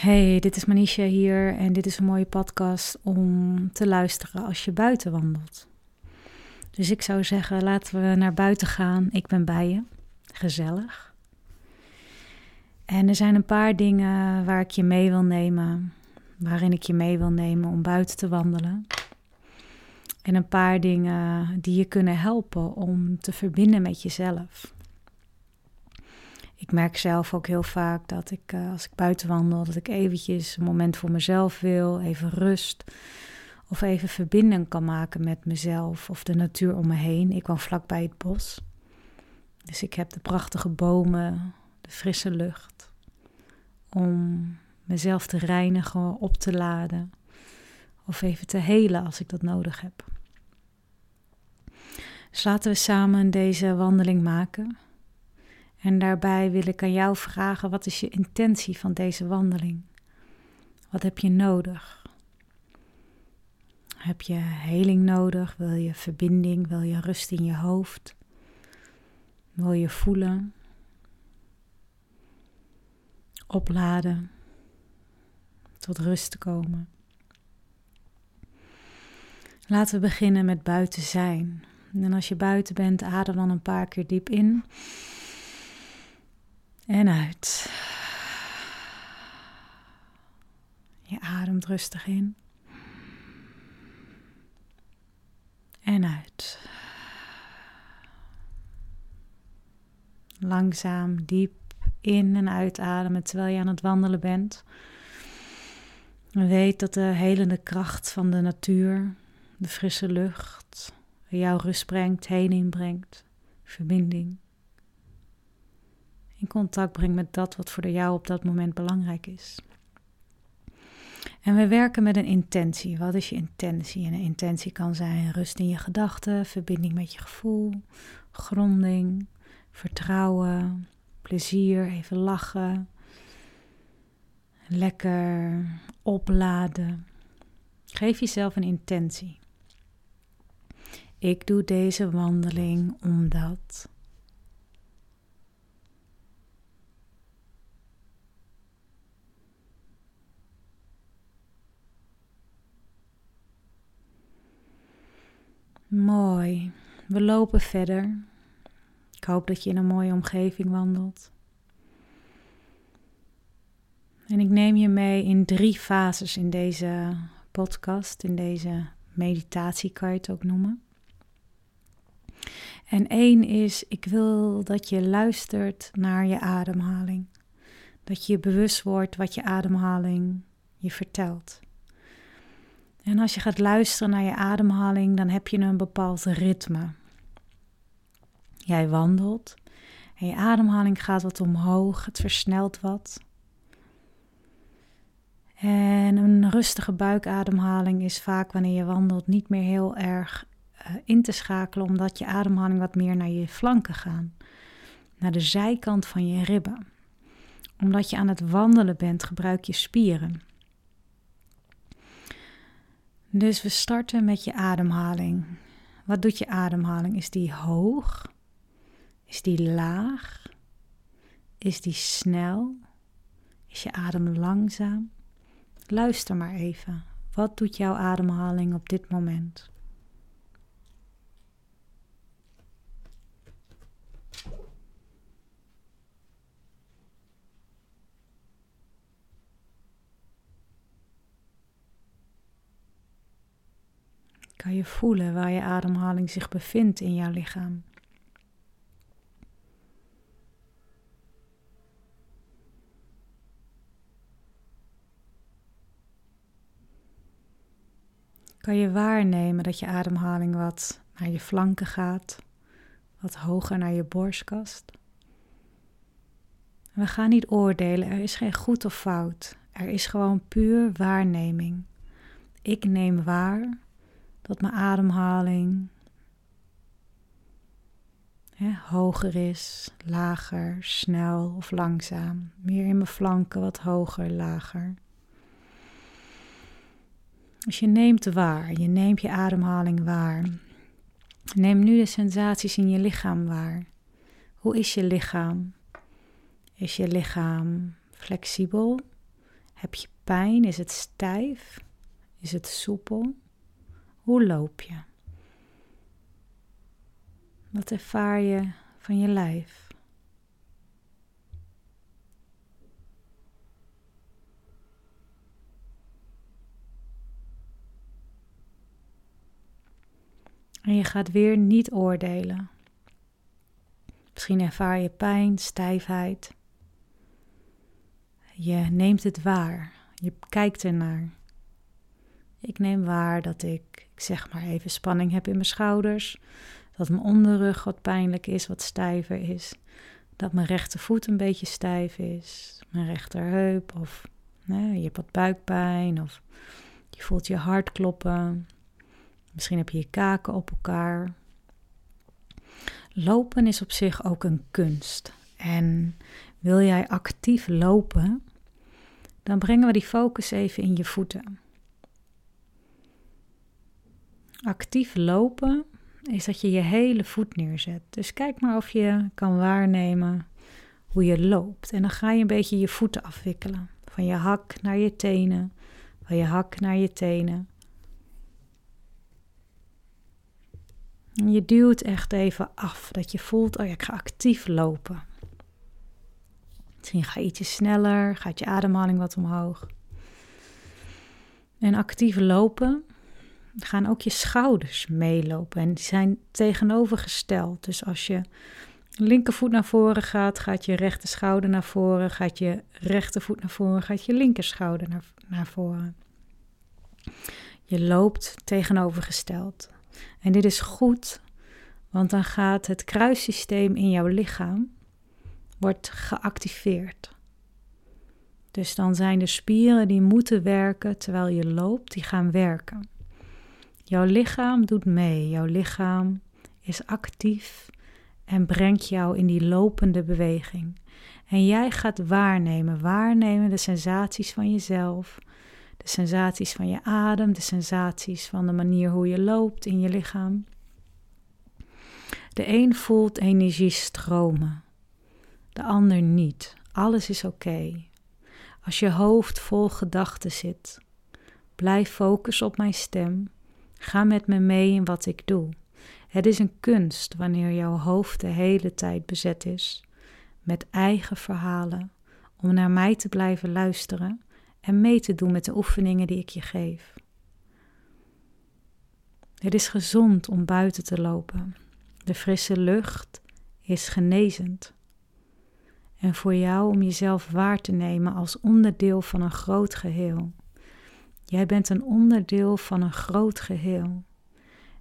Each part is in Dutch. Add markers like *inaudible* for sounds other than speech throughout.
Hey, dit is Manisha hier en dit is een mooie podcast om te luisteren als je buiten wandelt. Dus ik zou zeggen, laten we naar buiten gaan. Ik ben bij je. Gezellig. En er zijn een paar dingen waar ik je mee wil nemen, waarin ik je mee wil nemen om buiten te wandelen. En een paar dingen die je kunnen helpen om te verbinden met jezelf ik merk zelf ook heel vaak dat ik, uh, als ik buiten wandel, dat ik eventjes een moment voor mezelf wil, even rust. Of even verbinding kan maken met mezelf of de natuur om me heen. Ik woon vlakbij het bos. Dus ik heb de prachtige bomen, de frisse lucht. Om mezelf te reinigen, op te laden. Of even te helen als ik dat nodig heb. Dus laten we samen deze wandeling maken. En daarbij wil ik aan jou vragen: wat is je intentie van deze wandeling? Wat heb je nodig? Heb je heling nodig? Wil je verbinding? Wil je rust in je hoofd? Wil je voelen? Opladen? Tot rust komen? Laten we beginnen met buiten zijn. En als je buiten bent, adem dan een paar keer diep in. En uit. Je ademt rustig in. En uit. Langzaam, diep in en uitademen terwijl je aan het wandelen bent. weet dat de helende kracht van de natuur, de frisse lucht, jou rust brengt, heen brengt, verbinding in contact brengt met dat wat voor jou op dat moment belangrijk is. En we werken met een intentie. Wat is je intentie? En een intentie kan zijn rust in je gedachten, verbinding met je gevoel, gronding, vertrouwen, plezier, even lachen, lekker opladen. Geef jezelf een intentie. Ik doe deze wandeling omdat. Mooi. We lopen verder. Ik hoop dat je in een mooie omgeving wandelt. En ik neem je mee in drie fases in deze podcast, in deze meditatie kan je het ook noemen. En één is, ik wil dat je luistert naar je ademhaling. Dat je bewust wordt wat je ademhaling je vertelt. En als je gaat luisteren naar je ademhaling, dan heb je een bepaald ritme. Jij wandelt en je ademhaling gaat wat omhoog, het versnelt wat. En een rustige buikademhaling is vaak wanneer je wandelt niet meer heel erg uh, in te schakelen, omdat je ademhaling wat meer naar je flanken gaat, naar de zijkant van je ribben. Omdat je aan het wandelen bent, gebruik je spieren. Dus we starten met je ademhaling. Wat doet je ademhaling? Is die hoog? Is die laag? Is die snel? Is je adem langzaam? Luister maar even. Wat doet jouw ademhaling op dit moment? Kan je voelen waar je ademhaling zich bevindt in jouw lichaam? Kan je waarnemen dat je ademhaling wat naar je flanken gaat, wat hoger naar je borstkast? We gaan niet oordelen, er is geen goed of fout. Er is gewoon puur waarneming. Ik neem waar dat mijn ademhaling hè, hoger is, lager, snel of langzaam. Meer in mijn flanken, wat hoger, lager. Dus je neemt waar, je neemt je ademhaling waar. Neem nu de sensaties in je lichaam waar. Hoe is je lichaam? Is je lichaam flexibel? Heb je pijn? Is het stijf? Is het soepel? Hoe loop je? Wat ervaar je van je lijf? En je gaat weer niet oordelen. Misschien ervaar je pijn, stijfheid. Je neemt het waar. Je kijkt ernaar. Ik neem waar dat ik, ik zeg maar even, spanning heb in mijn schouders. Dat mijn onderrug wat pijnlijk is, wat stijver is. Dat mijn rechtervoet een beetje stijf is. Mijn rechterheup. Of je hebt wat buikpijn. Of je voelt je hart kloppen. Misschien heb je je kaken op elkaar. Lopen is op zich ook een kunst. En wil jij actief lopen, dan brengen we die focus even in je voeten. Actief lopen is dat je je hele voet neerzet. Dus kijk maar of je kan waarnemen hoe je loopt. En dan ga je een beetje je voeten afwikkelen. Van je hak naar je tenen, van je hak naar je tenen. En je duwt echt even af, dat je voelt, oh ja, ik ga actief lopen. Misschien ga je ietsje sneller, gaat je ademhaling wat omhoog. En actief lopen gaan ook je schouders meelopen en die zijn tegenovergesteld. Dus als je linkervoet naar voren gaat, gaat je rechter schouder naar voren, gaat je rechtervoet naar voren, gaat je linkerschouder naar, naar voren. Je loopt tegenovergesteld. En dit is goed, want dan gaat het kruissysteem in jouw lichaam wordt geactiveerd. Dus dan zijn de spieren die moeten werken terwijl je loopt, die gaan werken. Jouw lichaam doet mee, jouw lichaam is actief en brengt jou in die lopende beweging. En jij gaat waarnemen, waarnemen de sensaties van jezelf, de sensaties van je adem, de sensaties van de manier hoe je loopt in je lichaam. De een voelt energie stromen, de ander niet. Alles is oké. Als je hoofd vol gedachten zit, blijf focus op mijn stem. Ga met me mee in wat ik doe. Het is een kunst wanneer jouw hoofd de hele tijd bezet is met eigen verhalen, om naar mij te blijven luisteren en mee te doen met de oefeningen die ik je geef. Het is gezond om buiten te lopen. De frisse lucht is genezend. En voor jou om jezelf waar te nemen als onderdeel van een groot geheel. Jij bent een onderdeel van een groot geheel.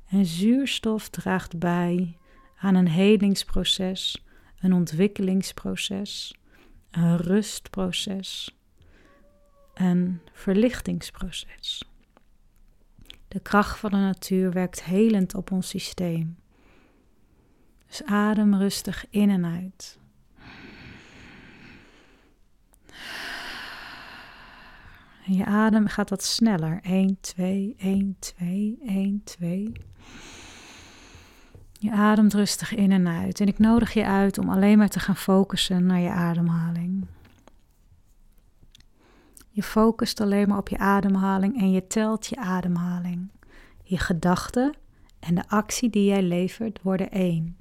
En zuurstof draagt bij aan een helingsproces, een ontwikkelingsproces, een rustproces een verlichtingsproces. De kracht van de natuur werkt helend op ons systeem. Dus adem rustig in en uit. En je adem gaat wat sneller. 1, 2, 1, 2, 1, 2. Je ademt rustig in en uit. En ik nodig je uit om alleen maar te gaan focussen naar je ademhaling. Je focust alleen maar op je ademhaling en je telt je ademhaling. Je gedachten en de actie die jij levert worden één.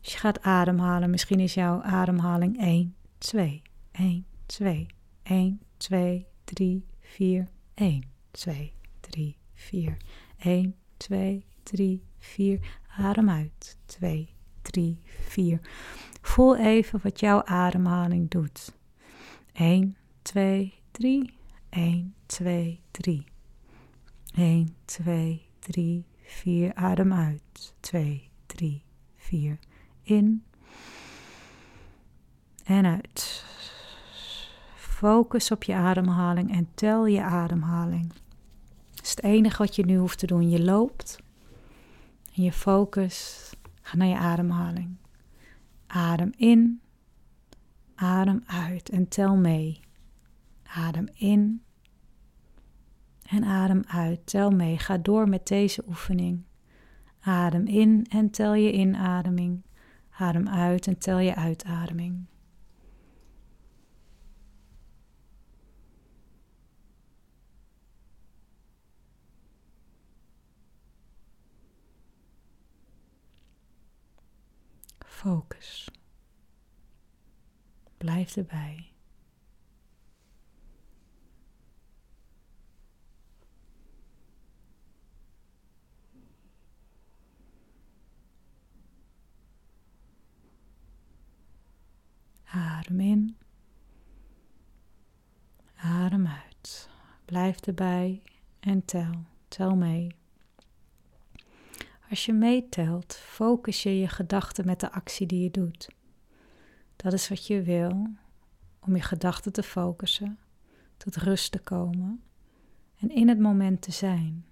Dus je gaat ademhalen. Misschien is jouw ademhaling 1, 2, 1, 2, 1, 2, 3, 4, 1, 2, 3, 4, 1, 2, 3, 4. Adem uit. 2, 3, 4. Voel even wat jouw ademhaling doet. 1, 2, 3. 1, 2, 3. 1, 2, 3, 4. Adem uit. 2, 3, 4. In en uit. Focus op je ademhaling en tel je ademhaling. Dat is het enige wat je nu hoeft te doen. Je loopt en je focus gaat naar je ademhaling. Adem in, adem uit en tel mee. Adem in en adem uit. Tel mee. Ga door met deze oefening. Adem in en tel je inademing. Adem uit en tel je uitademing. Focus. Blijf erbij. Adem in. Adem uit. Blijf erbij en tel. Tel mee. Als je meetelt, focus je je gedachten met de actie die je doet. Dat is wat je wil, om je gedachten te focussen, tot rust te komen en in het moment te zijn.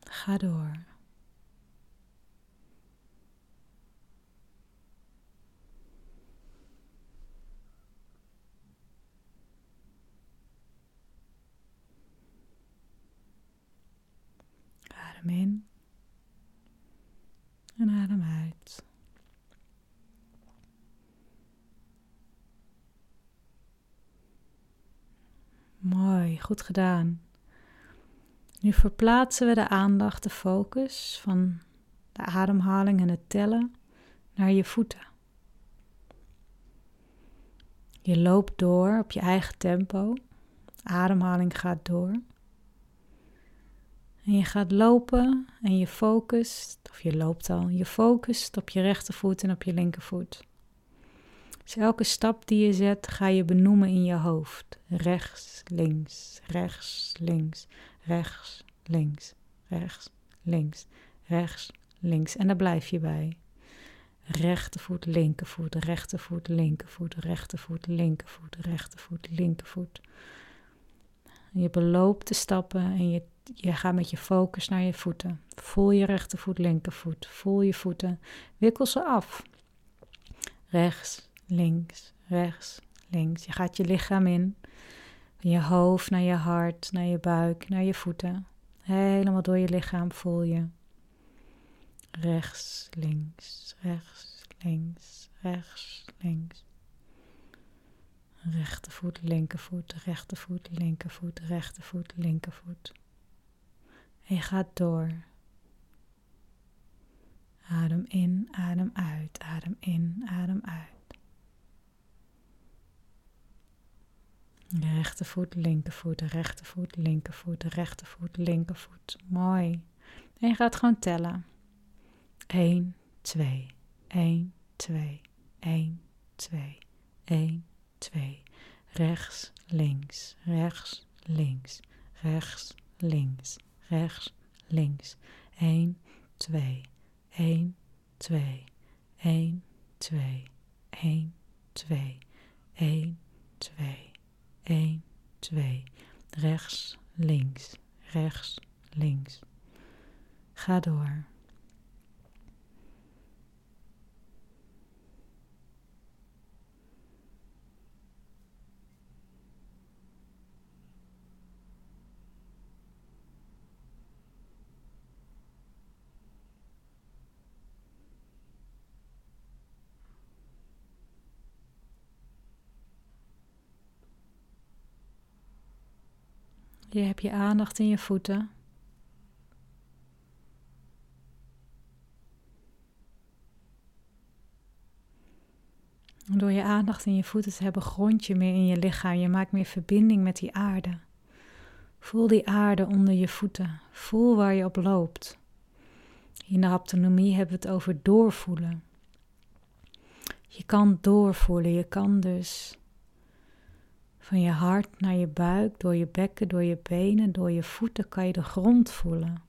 Ga door. Adem in en adem uit. Mooi, goed gedaan. Nu verplaatsen we de aandacht, de focus van de ademhaling en het tellen naar je voeten. Je loopt door op je eigen tempo. Ademhaling gaat door. En je gaat lopen en je focust, of je loopt al, je focust op je rechtervoet en op je linkervoet. Dus elke stap die je zet, ga je benoemen in je hoofd. Rechts, links, rechts, links, rechts, links, rechts, links, rechts, links. En daar blijf je bij. Rechtervoet, linkervoet, rechtervoet, linkervoet, rechtervoet, linkervoet, rechtervoet, linkervoet. Je beloopt de stappen en je, je gaat met je focus naar je voeten. Voel je rechtervoet, linkervoet. Voel je voeten. Wikkel ze af. Rechts, links, rechts, links. Je gaat je lichaam in. Van je hoofd naar je hart, naar je buik, naar je voeten. Helemaal door je lichaam voel je. Rechts, links, rechts, links, rechts, links. Rechtervoet, linkervoet, rechtervoet, linkervoet, rechtervoet, linkervoet. En je gaat door. Adem in, adem uit, adem in, adem uit. Rechtervoet, linkervoet, rechtervoet, linkervoet, rechtervoet, linkervoet. Mooi. En je gaat gewoon tellen. 1, 2, 1, 2, 1, 2, 1, 2. Rechts, links, rechts, links, rechts, links, rechts, links. 1, 2, 1, 2, 1, 2, 1, 2, 1, 2. 1, 2. Rechts, links, rechts, links. Ga door. Je hebt je aandacht in je voeten. Door je aandacht in je voeten te hebben, grond je meer in je lichaam. Je maakt meer verbinding met die aarde. Voel die aarde onder je voeten. Voel waar je op loopt. In de haptonomie hebben we het over doorvoelen. Je kan doorvoelen. Je kan dus van je hart naar je buik, door je bekken, door je benen, door je voeten kan je de grond voelen.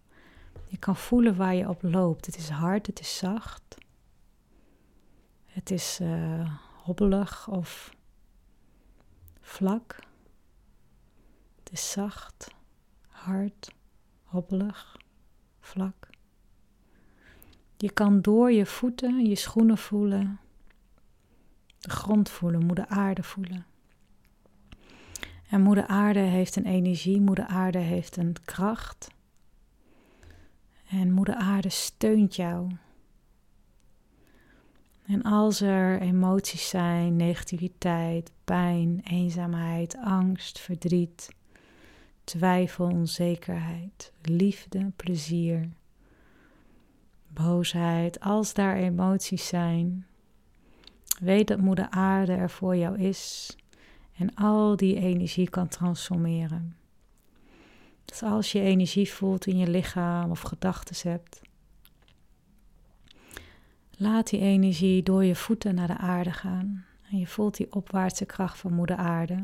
Je kan voelen waar je op loopt. Het is hard, het is zacht. Het is uh, hobbelig of vlak. Het is zacht, hard, hobbelig, vlak. Je kan door je voeten, je schoenen voelen, de grond voelen, moeder aarde voelen. En moeder aarde heeft een energie, moeder aarde heeft een kracht. En moeder aarde steunt jou. En als er emoties zijn, negativiteit, pijn, eenzaamheid, angst, verdriet, twijfel, onzekerheid, liefde, plezier, boosheid, als daar emoties zijn. Weet dat Moeder Aarde er voor jou is en al die energie kan transformeren. Dus als je energie voelt in je lichaam of gedachten hebt, laat die energie door je voeten naar de aarde gaan. En je voelt die opwaartse kracht van Moeder Aarde.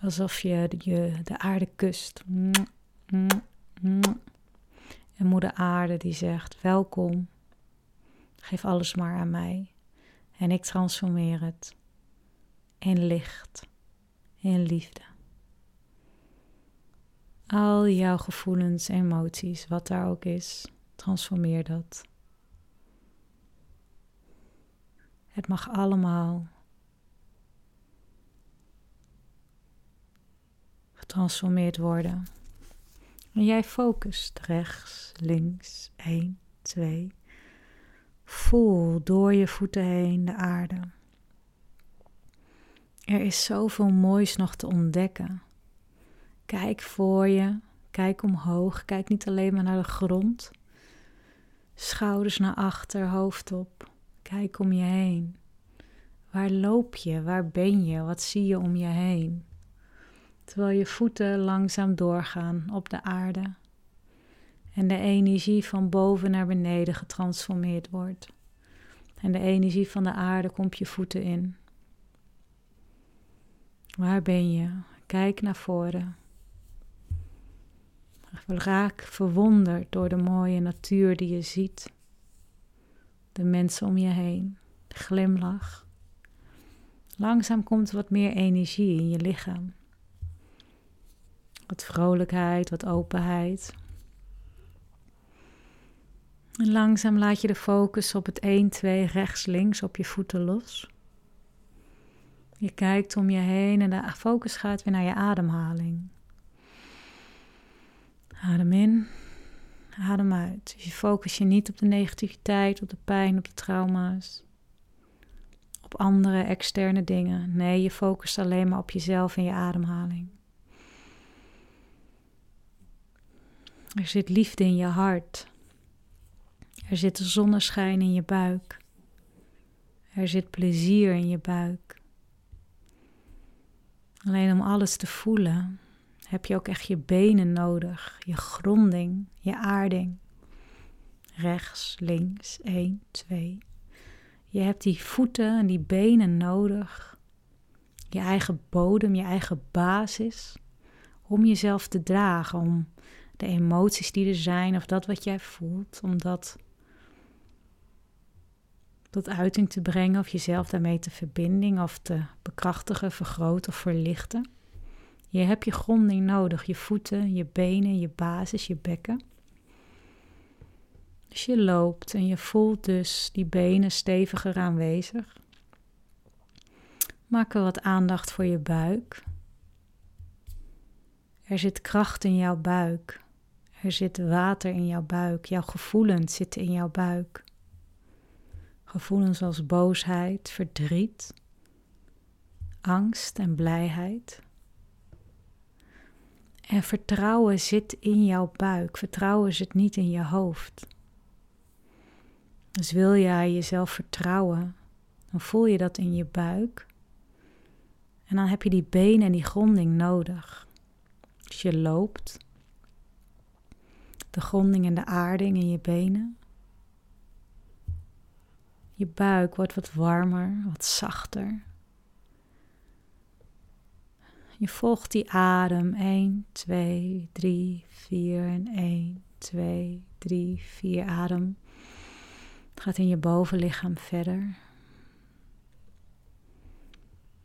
Alsof je de, de aarde kust. En Moeder Aarde die zegt: Welkom, geef alles maar aan mij. En ik transformeer het in licht, in liefde. Al jouw gevoelens, emoties, wat daar ook is, transformeer dat. Het mag allemaal getransformeerd worden. En jij focust rechts, links, 1, 2. Voel door je voeten heen de aarde. Er is zoveel moois nog te ontdekken. Kijk voor je, kijk omhoog, kijk niet alleen maar naar de grond. Schouders naar achter, hoofd op. Kijk om je heen. Waar loop je? Waar ben je? Wat zie je om je heen? Terwijl je voeten langzaam doorgaan op de aarde en de energie van boven naar beneden getransformeerd wordt. En de energie van de aarde komt je voeten in. Waar ben je? Kijk naar voren. Raak verwonderd door de mooie natuur die je ziet. De mensen om je heen. De glimlach. Langzaam komt wat meer energie in je lichaam. Wat vrolijkheid, wat openheid. En langzaam laat je de focus op het 1, 2, rechts, links op je voeten los. Je kijkt om je heen en de focus gaat weer naar je ademhaling. Adem in, adem uit. Dus je focus je niet op de negativiteit, op de pijn, op de trauma's, op andere externe dingen. Nee, je focust alleen maar op jezelf en je ademhaling. Er zit liefde in je hart. Er zit zonneschijn in je buik. Er zit plezier in je buik. Alleen om alles te voelen heb je ook echt je benen nodig, je gronding, je aarding. Rechts, links, 1, 2. Je hebt die voeten en die benen nodig. Je eigen bodem, je eigen basis. Om jezelf te dragen, om de emoties die er zijn of dat wat jij voelt, om dat tot uiting te brengen of jezelf daarmee te verbinding of te bekrachtigen, vergroten of verlichten. Je hebt je gronding nodig, je voeten, je benen, je basis, je bekken. Dus je loopt en je voelt dus die benen steviger aanwezig. Maak er wat aandacht voor je buik. Er zit kracht in jouw buik. Er zit water in jouw buik. Jouw gevoelens zitten in jouw buik. Gevoelens als boosheid, verdriet, angst en blijheid. En vertrouwen zit in jouw buik. Vertrouwen zit niet in je hoofd. Dus wil jij jezelf vertrouwen, dan voel je dat in je buik. En dan heb je die benen en die gronding nodig. Dus je loopt, de gronding en de aarding in je benen. Je buik wordt wat warmer, wat zachter. Je volgt die adem 1, 2, 3, 4 en 1, 2, 3, 4 adem. Het gaat in je bovenlichaam verder.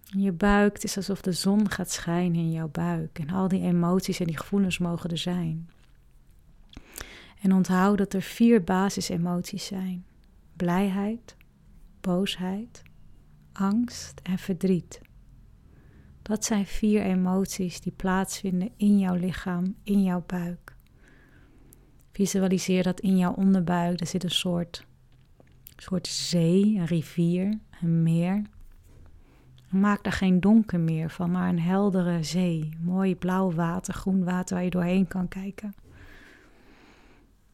Je buik, het is alsof de zon gaat schijnen in jouw buik. En al die emoties en die gevoelens mogen er zijn. En onthoud dat er vier basisemoties zijn: blijheid, boosheid, angst en verdriet. Dat zijn vier emoties die plaatsvinden in jouw lichaam, in jouw buik. Visualiseer dat in jouw onderbuik. Er zit een soort, soort zee, een rivier, een meer. Maak daar geen donker meer van, maar een heldere zee. Mooi blauw water, groen water waar je doorheen kan kijken.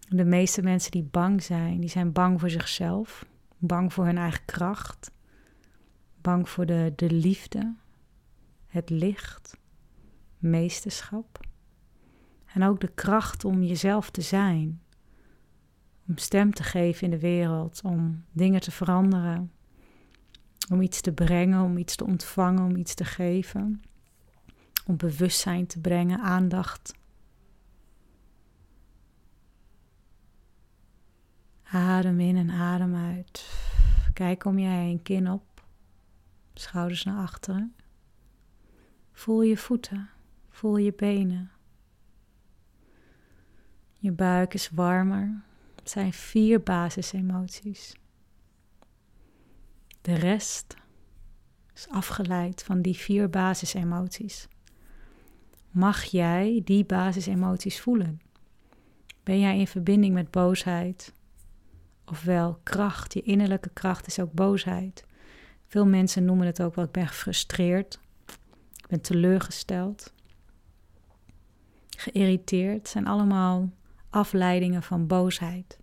De meeste mensen die bang zijn, die zijn bang voor zichzelf, bang voor hun eigen kracht, bang voor de, de liefde, het licht, meesterschap. En ook de kracht om jezelf te zijn, om stem te geven in de wereld, om dingen te veranderen, om iets te brengen, om iets te ontvangen, om iets te geven, om bewustzijn te brengen, aandacht. Adem in en adem uit. Kijk om je heen, kin op, schouders naar achteren. Voel je voeten, voel je benen. Je buik is warmer. Het zijn vier basisemoties. De rest is afgeleid van die vier basisemoties. Mag jij die basisemoties voelen? Ben jij in verbinding met boosheid? Ofwel kracht, je innerlijke kracht is ook boosheid. Veel mensen noemen het ook wel, ik ben gefrustreerd, ik ben teleurgesteld, geïrriteerd. Het zijn allemaal afleidingen van boosheid.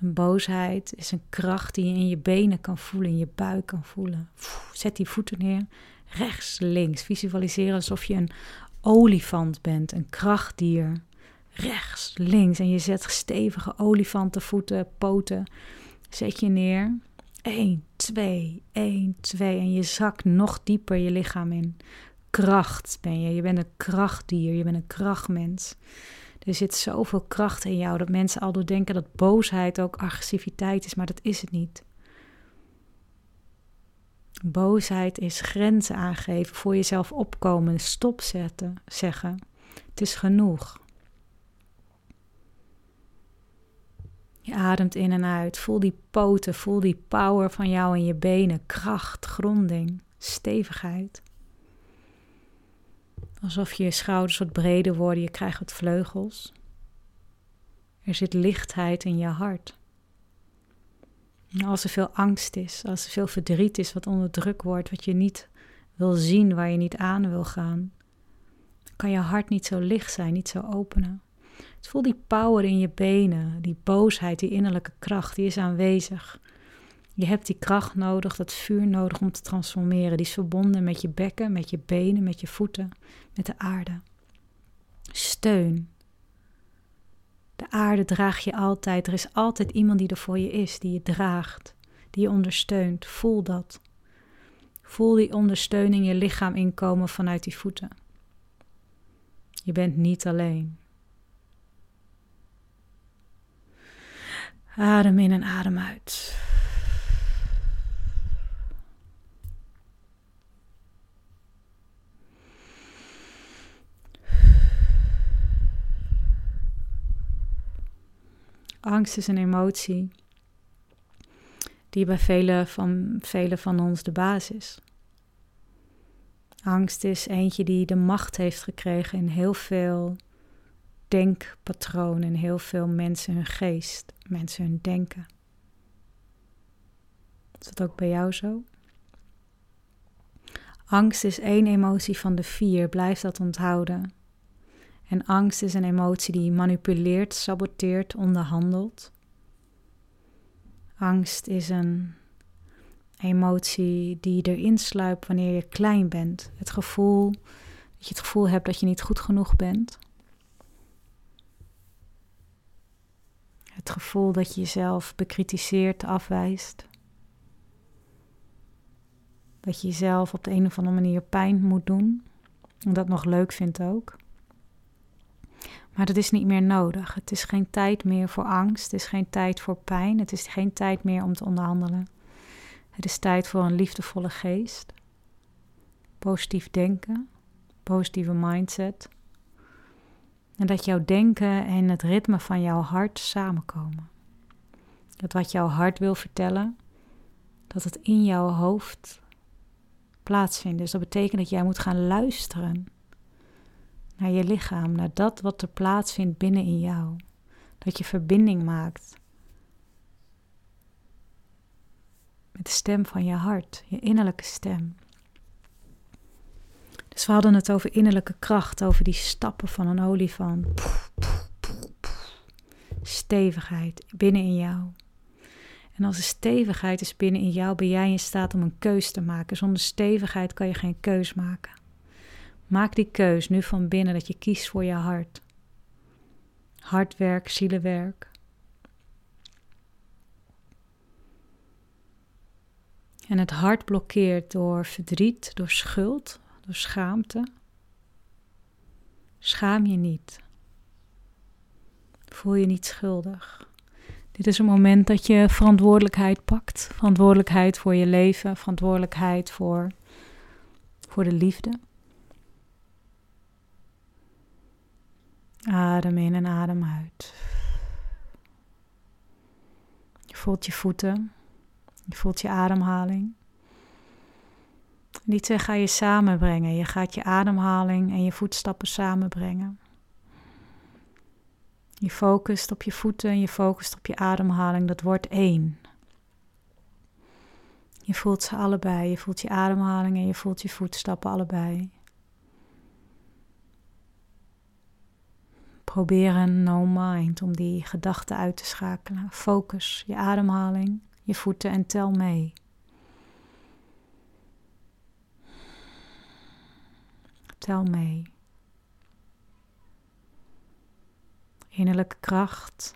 En boosheid is een kracht die je in je benen kan voelen, in je buik kan voelen. zet die voeten neer, rechts, links. Visualiseer alsof je een olifant bent, een krachtdier. Rechts, links. En je zet stevige olifantenvoeten, poten. Zet je neer. 1, 2, 1, 2. En je zakt nog dieper je lichaam in. Kracht ben je. Je bent een krachtdier. Je bent een krachtmens. Er zit zoveel kracht in jou dat mensen al denken dat boosheid ook agressiviteit is, maar dat is het niet. Boosheid is grenzen aangeven, voor jezelf opkomen, stop zetten, zeggen. Het is genoeg. Je ademt in en uit. Voel die poten, voel die power van jou in je benen. Kracht, gronding, stevigheid. Alsof je schouders wat breder worden, je krijgt wat vleugels. Er zit lichtheid in je hart. als er veel angst is, als er veel verdriet is wat onderdrukt wordt, wat je niet wil zien, waar je niet aan wil gaan, kan je hart niet zo licht zijn, niet zo openen. Dus voel die power in je benen, die boosheid, die innerlijke kracht, die is aanwezig. Je hebt die kracht nodig, dat vuur nodig om te transformeren. Die is verbonden met je bekken, met je benen, met je voeten, met de aarde. Steun. De aarde draag je altijd. Er is altijd iemand die er voor je is, die je draagt, die je ondersteunt. Voel dat. Voel die ondersteuning je lichaam inkomen vanuit die voeten. Je bent niet alleen. Adem in en adem uit. Angst is een emotie die bij velen van, vele van ons de basis. Angst is eentje die de macht heeft gekregen in heel veel denkpatronen, in heel veel mensen hun geest, mensen hun denken. Is dat ook bij jou zo? Angst is één emotie van de vier, blijf dat onthouden. En angst is een emotie die manipuleert, saboteert, onderhandelt. Angst is een emotie die erin sluipt wanneer je klein bent. Het gevoel dat je het gevoel hebt dat je niet goed genoeg bent. Het gevoel dat je jezelf bekritiseert, afwijst. Dat je jezelf op de een of andere manier pijn moet doen. En dat nog leuk vindt ook. Maar dat is niet meer nodig. Het is geen tijd meer voor angst. Het is geen tijd voor pijn. Het is geen tijd meer om te onderhandelen. Het is tijd voor een liefdevolle geest. Positief denken. Positieve mindset. En dat jouw denken en het ritme van jouw hart samenkomen. Dat wat jouw hart wil vertellen, dat het in jouw hoofd plaatsvindt. Dus dat betekent dat jij moet gaan luisteren naar je lichaam, naar dat wat er plaatsvindt binnen in jou. Dat je verbinding maakt met de stem van je hart, je innerlijke stem. Dus we hadden het over innerlijke kracht, over die stappen van een olifant. Stevigheid binnen in jou. En als er stevigheid is binnen in jou, ben jij in staat om een keus te maken. Zonder stevigheid kan je geen keus maken. Maak die keus nu van binnen dat je kiest voor je hart. Hardwerk, zielenwerk. En het hart blokkeert door verdriet, door schuld, schaamte. Schaam je niet. Voel je niet schuldig. Dit is een moment dat je verantwoordelijkheid pakt. Verantwoordelijkheid voor je leven, verantwoordelijkheid voor, voor de liefde. Adem in en adem uit. Je voelt je voeten. Je voelt je ademhaling. Die twee ga je samenbrengen. Je gaat je ademhaling en je voetstappen samenbrengen. Je focust op je voeten en je focust op je ademhaling. Dat wordt één. Je voelt ze allebei. Je voelt je ademhaling en je voelt je voetstappen allebei. Probeer een no mind om die gedachten uit te schakelen. Focus je ademhaling, je voeten en tel mee. Tel mee. Innerlijke kracht,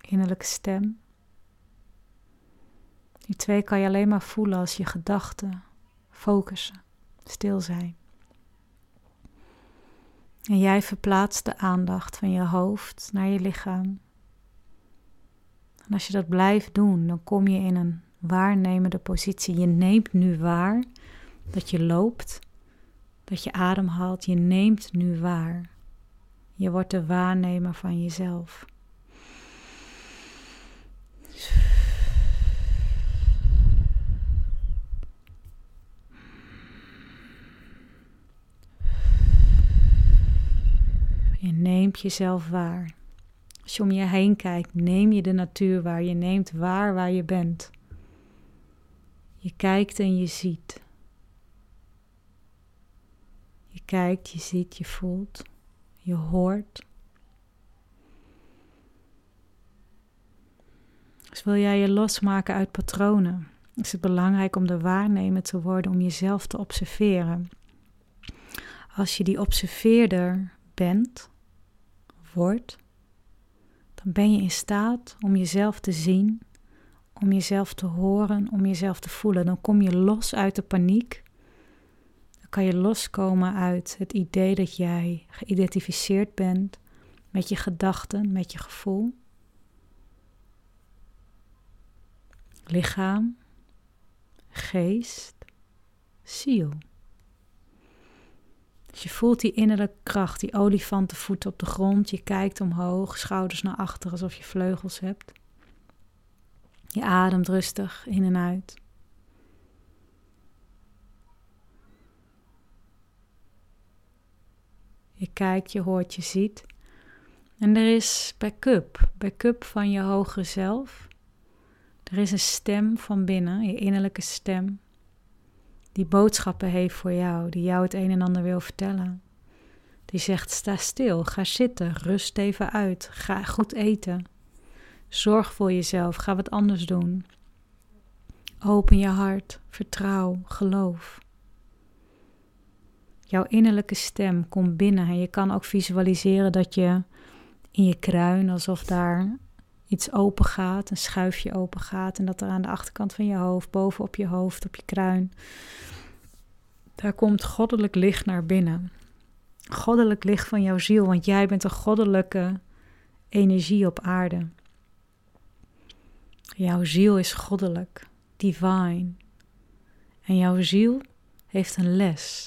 innerlijke stem. Die twee kan je alleen maar voelen als je gedachten focussen, stil zijn. En jij verplaatst de aandacht van je hoofd naar je lichaam. En als je dat blijft doen, dan kom je in een waarnemende positie. Je neemt nu waar dat je loopt, dat je ademhaalt. Je neemt nu waar. Je wordt de waarnemer van jezelf. Je neemt jezelf waar. Als je om je heen kijkt, neem je de natuur waar. Je neemt waar waar je bent. Je kijkt en je ziet. Je kijkt, je ziet, je voelt, je hoort. Dus wil jij je losmaken uit patronen, is het belangrijk om de waarnemer te worden, om jezelf te observeren. Als je die observeerder bent, wordt, dan ben je in staat om jezelf te zien, om jezelf te horen, om jezelf te voelen. Dan kom je los uit de paniek. Kan je loskomen uit het idee dat jij geïdentificeerd bent met je gedachten, met je gevoel. Lichaam, geest, ziel. Dus je voelt die innerlijke kracht, die olifantenvoeten op de grond. Je kijkt omhoog, schouders naar achter alsof je vleugels hebt. Je ademt rustig in en uit. Je kijkt, je hoort, je ziet. En er is backup, backup van je hogere zelf. Er is een stem van binnen, je innerlijke stem, die boodschappen heeft voor jou, die jou het een en ander wil vertellen. Die zegt: sta stil, ga zitten, rust even uit, ga goed eten. Zorg voor jezelf, ga wat anders doen. Open je hart, vertrouw, geloof. Jouw innerlijke stem komt binnen en je kan ook visualiseren dat je in je kruin, alsof daar iets open gaat, een schuifje open gaat en dat er aan de achterkant van je hoofd, boven op je hoofd, op je kruin, daar komt goddelijk licht naar binnen. Goddelijk licht van jouw ziel, want jij bent een goddelijke energie op aarde. Jouw ziel is goddelijk, divine. En jouw ziel heeft een les.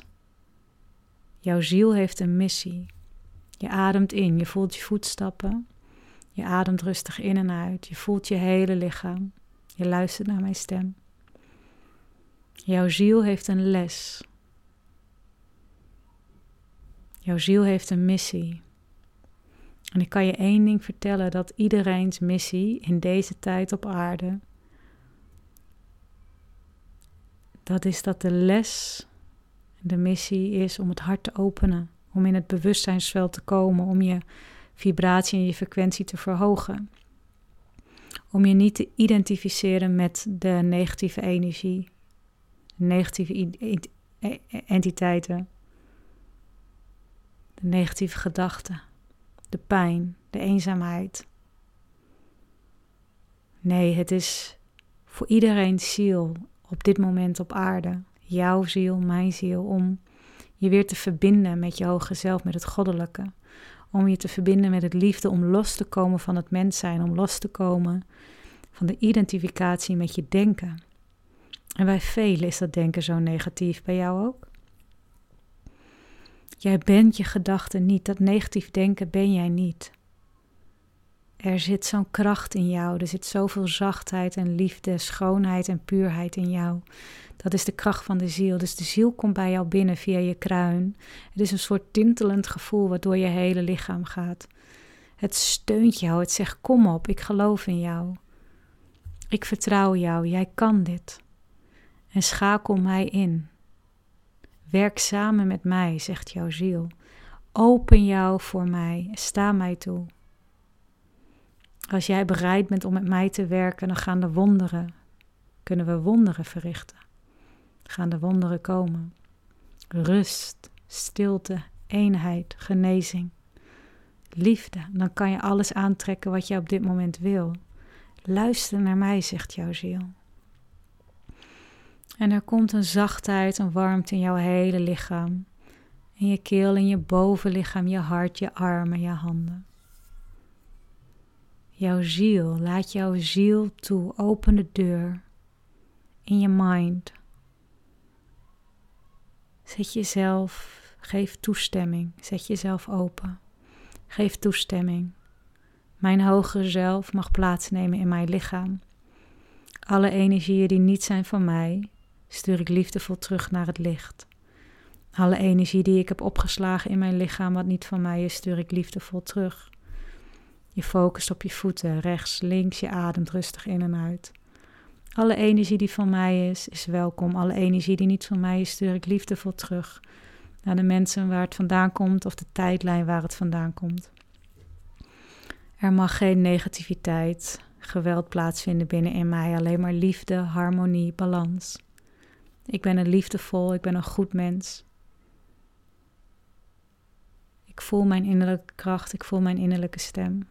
Jouw ziel heeft een missie. Je ademt in, je voelt je voetstappen. Je ademt rustig in en uit. Je voelt je hele lichaam. Je luistert naar mijn stem. Jouw ziel heeft een les. Jouw ziel heeft een missie. En ik kan je één ding vertellen: dat iedereen's missie in deze tijd op aarde. Dat is dat de les De missie is om het hart te openen, om in het bewustzijnsveld te komen, om je vibratie en je frequentie te verhogen. Om je niet te identificeren met de negatieve energie, negatieve e-, entiteiten, de negatieve gedachten, de pijn, de eenzaamheid. Nee, het is voor iedereen ziel op dit moment op aarde, jouw ziel, mijn ziel, om je weer te verbinden met je hoge zelf, met het goddelijke. Om je te verbinden met het liefde, om los te komen van het mens zijn, om los te komen van de identificatie met je denken. En bij velen is dat denken zo negatief, bij jou ook? Jij bent je gedachten niet, dat negatief denken ben jij niet. Er zit zo'n kracht in jou, er zit zoveel zachtheid en liefde, schoonheid en puurheid in jou. Dat is de kracht van de ziel. Dus de ziel komt bij jou binnen via je kruin. Het is een soort tintelend gevoel waardoor je hele lichaam gaat. Het steunt jou, het zegt: Kom op, ik geloof in jou. Ik vertrouw jou, jij kan dit. En schakel mij in. Werk samen met mij, zegt jouw ziel. Open jou voor mij, sta mij toe. Als jij bereid bent om met mij te werken, dan gaan de wonderen, kunnen we wonderen verrichten. Gaan de wonderen komen. Rust, stilte, eenheid, genezing, liefde. Dan kan je alles aantrekken wat je op dit moment wil. Luister naar mij, zegt jouw ziel. En er komt een zachtheid, een warmte in jouw hele lichaam. In je keel, in je bovenlichaam, je hart, je armen, je handen. Jouw ziel, laat jouw ziel toe. Open de deur in je mind. Zet jezelf, geef toestemming. Zet jezelf open. Geef toestemming. Mijn hogere zelf mag plaatsnemen in mijn lichaam. Alle energieën die niet zijn van mij, stuur ik liefdevol terug naar het licht. Alle energie die ik heb opgeslagen in mijn lichaam, wat niet van mij is, stuur ik liefdevol terug. Je focust op je voeten, rechts, links, je ademt rustig in en uit. Alle energie die van mij is, is welkom. Alle energie die niet van mij is, stuur ik liefdevol terug naar de mensen waar het vandaan komt of de tijdlijn waar het vandaan komt. Er mag geen negativiteit, geweld plaatsvinden binnen in mij, alleen maar liefde, harmonie, balans. Ik ben een liefdevol, ik ben een goed mens. Ik voel mijn innerlijke kracht, ik voel mijn innerlijke stem.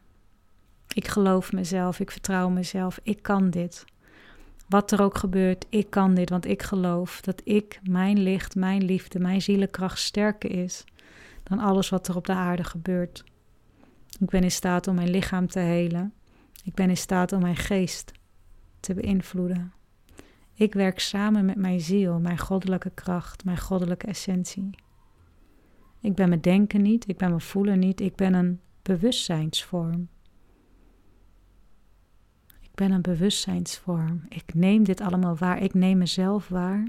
Ik geloof mezelf, ik vertrouw mezelf, ik kan dit. Wat er ook gebeurt, ik kan dit, want ik geloof dat ik, mijn licht, mijn liefde, mijn zielenkracht sterker is dan alles wat er op de aarde gebeurt. Ik ben in staat om mijn lichaam te helen. Ik ben in staat om mijn geest te beïnvloeden. Ik werk samen met mijn ziel, mijn goddelijke kracht, mijn goddelijke essentie. Ik ben mijn denken niet, ik ben mijn voelen niet, ik ben een bewustzijnsvorm ben een bewustzijnsvorm. Ik neem dit allemaal waar. Ik neem mezelf waar.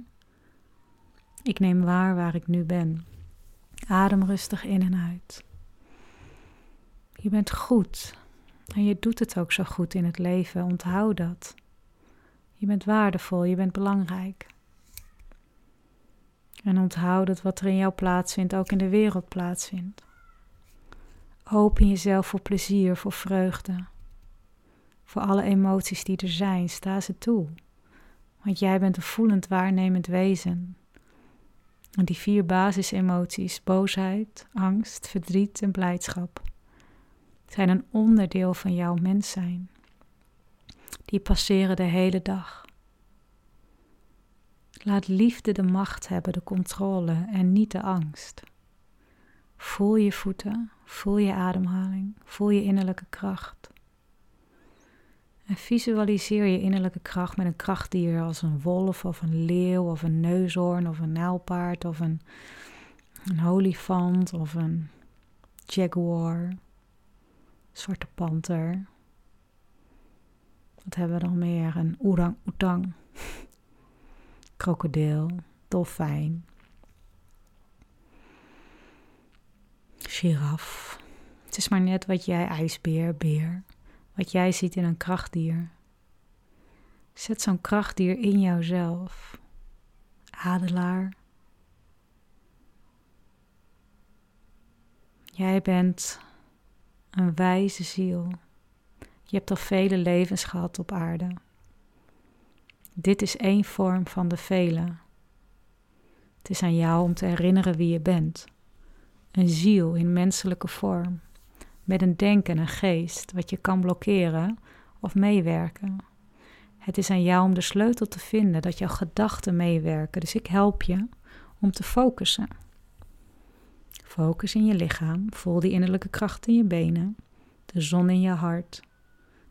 Ik neem waar waar ik nu ben. Adem rustig in en uit. Je bent goed. En je doet het ook zo goed in het leven. Onthoud dat. Je bent waardevol, je bent belangrijk. En onthoud dat wat er in jou plaatsvindt ook in de wereld plaatsvindt. Open jezelf voor plezier, voor vreugde, voor alle emoties die er zijn, sta ze toe. Want jij bent een voelend waarnemend wezen. En die vier basisemoties, boosheid, angst, verdriet en blijdschap, zijn een onderdeel van jouw mens zijn. Die passeren de hele dag. Laat liefde de macht hebben, de controle en niet de angst. Voel je voeten, voel je ademhaling, voel je innerlijke kracht. En visualiseer je innerlijke kracht met een krachtdier als een wolf of een leeuw of een neushoorn of een nijlpaard of een, een olifant of een jaguar, zwarte panter. Wat hebben we dan meer? Een orang-oetang, *laughs* krokodil, dolfijn, giraf. Het is maar net wat jij ijsbeer, beer wat jij ziet in een krachtdier. Zet zo'n krachtdier in jouzelf. Adelaar. Jij bent een wijze ziel. Je hebt al vele levens gehad op aarde. Dit is één vorm van de vele. Het is aan jou om te herinneren wie je bent. Een ziel in menselijke vorm met een denken en een geest wat je kan blokkeren of meewerken. Het is aan jou om de sleutel te vinden dat jouw gedachten meewerken. Dus ik help je om te focussen. Focus in je lichaam. Voel die innerlijke kracht in je benen. De zon in je hart.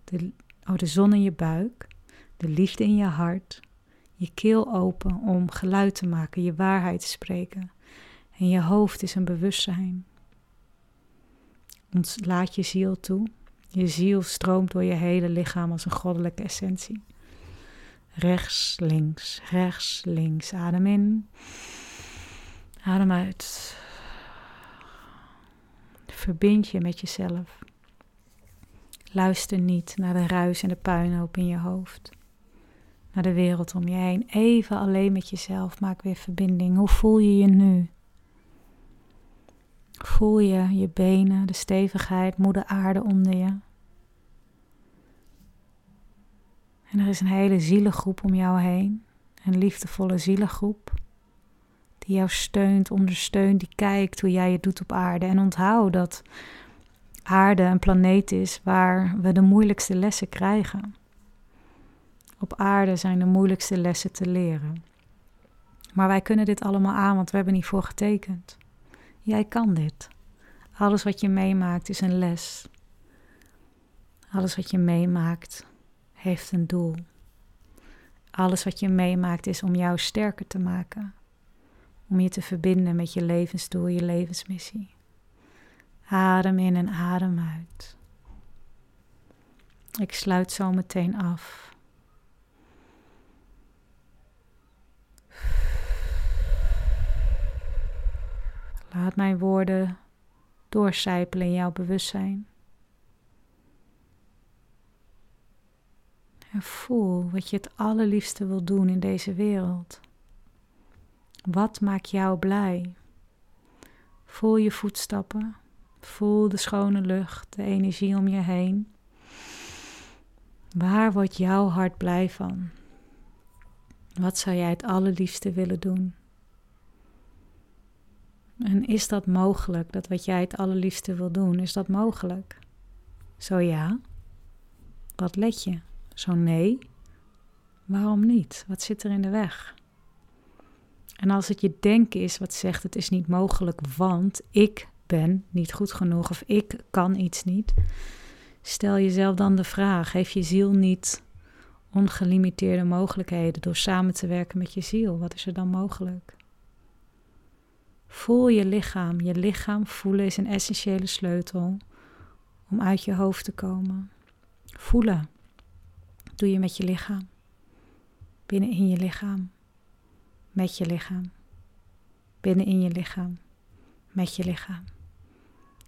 De, oh, de zon in je buik. De liefde in je hart. Je keel open om geluid te maken, je waarheid te spreken. En je hoofd is een bewustzijn. Laat je ziel toe. Je ziel stroomt door je hele lichaam als een goddelijke essentie. Rechts, links, rechts, links. Adem in. Adem uit. Verbind je met jezelf. Luister niet naar de ruis en de puinhoop in je hoofd. Naar de wereld om je heen. Even alleen met jezelf. Maak weer verbinding. Hoe voel je je nu? Voel je je benen, de stevigheid, moeder aarde onder je? En er is een hele zielengroep om jou heen. Een liefdevolle zielengroep. Die jou steunt, ondersteunt, die kijkt hoe jij het doet op aarde. En onthoud dat aarde een planeet is waar we de moeilijkste lessen krijgen. Op aarde zijn de moeilijkste lessen te leren. Maar wij kunnen dit allemaal aan, want we hebben niet voor getekend. Jij kan dit. Alles wat je meemaakt is een les. Alles wat je meemaakt heeft een doel. Alles wat je meemaakt is om jou sterker te maken. Om je te verbinden met je levensdoel, je levensmissie. Adem in en adem uit. Ik sluit zo meteen af. Laat mijn woorden doorcijpelen in jouw bewustzijn. En voel wat je het allerliefste wil doen in deze wereld. Wat maakt jou blij? Voel je voetstappen. Voel de schone lucht, de energie om je heen. Waar wordt jouw hart blij van? Wat zou jij het allerliefste willen doen? En is dat mogelijk, dat wat jij het allerliefste wil doen, is dat mogelijk? Zo ja. Wat let je? Zo nee. Waarom niet? Wat zit er in de weg? En als het je denken is wat zegt het is niet mogelijk, want ik ben niet goed genoeg of ik kan iets niet, stel jezelf dan de vraag: heeft je ziel niet ongelimiteerde mogelijkheden door samen te werken met je ziel? Wat is er dan mogelijk? Voel je lichaam. Je lichaam voelen is een essentiële sleutel om uit je hoofd te komen. Voelen doe je met je lichaam. Binnenin je lichaam. Met je lichaam. Binnenin je lichaam. Met je lichaam.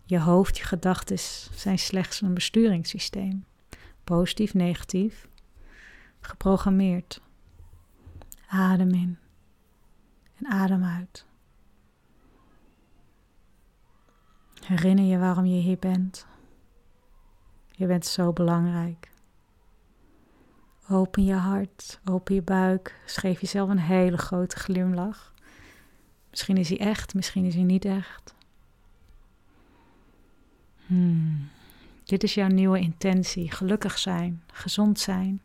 Je hoofd, je gedachten zijn slechts een besturingssysteem. Positief, negatief. Geprogrammeerd. Adem in. En adem uit. Herinner je waarom je hier bent. Je bent zo belangrijk. Open je hart, open je buik. Schreef jezelf een hele grote glimlach. Misschien is hij echt, misschien is hij niet echt. Hmm. Dit is jouw nieuwe intentie. Gelukkig zijn, gezond zijn.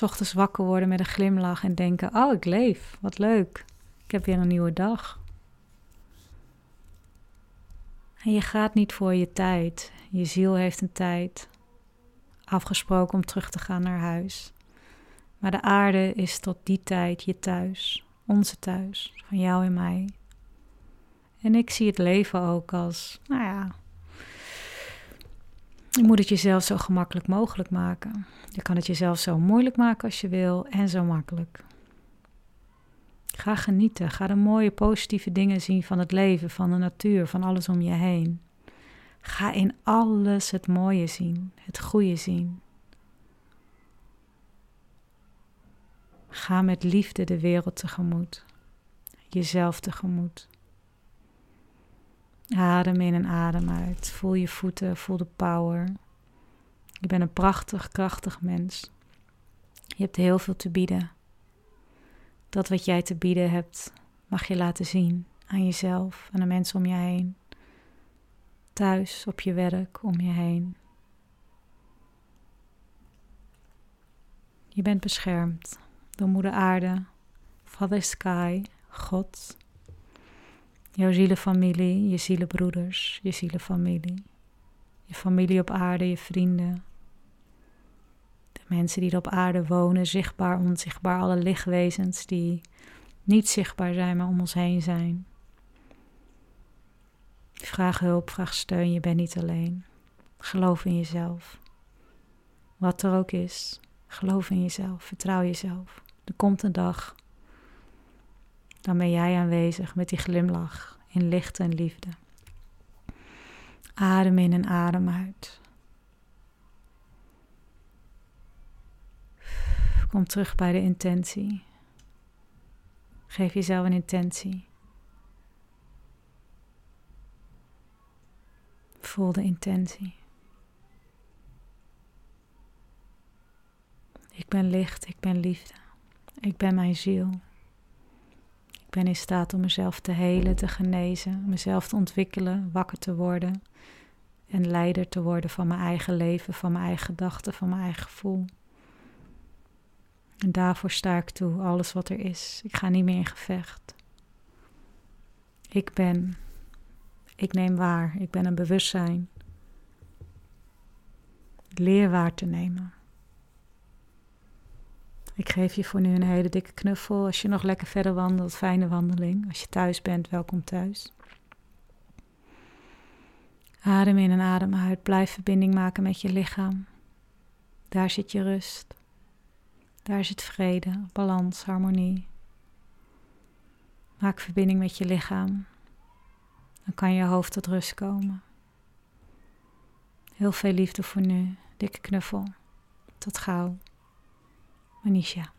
Ochtends wakker worden met een glimlach en denken: Oh, ik leef, wat leuk. Ik heb weer een nieuwe dag. En je gaat niet voor je tijd. Je ziel heeft een tijd afgesproken om terug te gaan naar huis. Maar de aarde is tot die tijd je thuis, onze thuis, van jou en mij. En ik zie het leven ook als, nou ja, je moet het jezelf zo gemakkelijk mogelijk maken. Je kan het jezelf zo moeilijk maken als je wil en zo makkelijk. Ga genieten. Ga de mooie positieve dingen zien van het leven, van de natuur, van alles om je heen. Ga in alles het mooie zien, het goede zien. Ga met liefde de wereld tegemoet, jezelf tegemoet. Adem in en adem uit. Voel je voeten, voel de power. Je bent een prachtig, krachtig mens. Je hebt heel veel te bieden. Dat wat jij te bieden hebt, mag je laten zien aan jezelf, en de mensen om je heen. Thuis, op je werk, om je heen. Je bent beschermd door Moeder Aarde, Father Sky, God, jouw zielenfamilie, je zielenbroeders, je zielenfamilie, je familie op aarde, je vrienden, de mensen die er op aarde wonen, zichtbaar, onzichtbaar, alle lichtwezens die niet zichtbaar zijn, maar om ons heen zijn. Vraag hulp, vraag steun, je bent niet alleen. Geloof in jezelf. Wat er ook is, geloof in jezelf, vertrouw jezelf. Er komt een dag, dan ben jij aanwezig met die glimlach in licht en liefde. Adem in en adem uit. Kom terug bij de intentie. Geef jezelf een intentie. Voel de intentie. Ik ben licht, ik ben liefde. Ik ben mijn ziel. Ik ben in staat om mezelf te helen, te genezen, mezelf te ontwikkelen, wakker te worden en leider te worden van mijn eigen leven, van mijn eigen gedachten, van mijn eigen gevoel. En daarvoor sta ik toe, alles wat er is. Ik ga niet meer in gevecht. Ik ben ik neem waar. Ik ben een bewustzijn. Leer waar te nemen. Ik geef je voor nu een hele dikke knuffel. Als je nog lekker verder wandelt, fijne wandeling. Als je thuis bent, welkom thuis. Adem in en adem uit. Blijf verbinding maken met je lichaam. Daar zit je rust. Daar zit vrede, balans, harmonie. Maak verbinding met je lichaam. Dan kan je hoofd tot rust komen. Heel veel liefde voor nu. Dikke knuffel. Tot gauw. Manisha.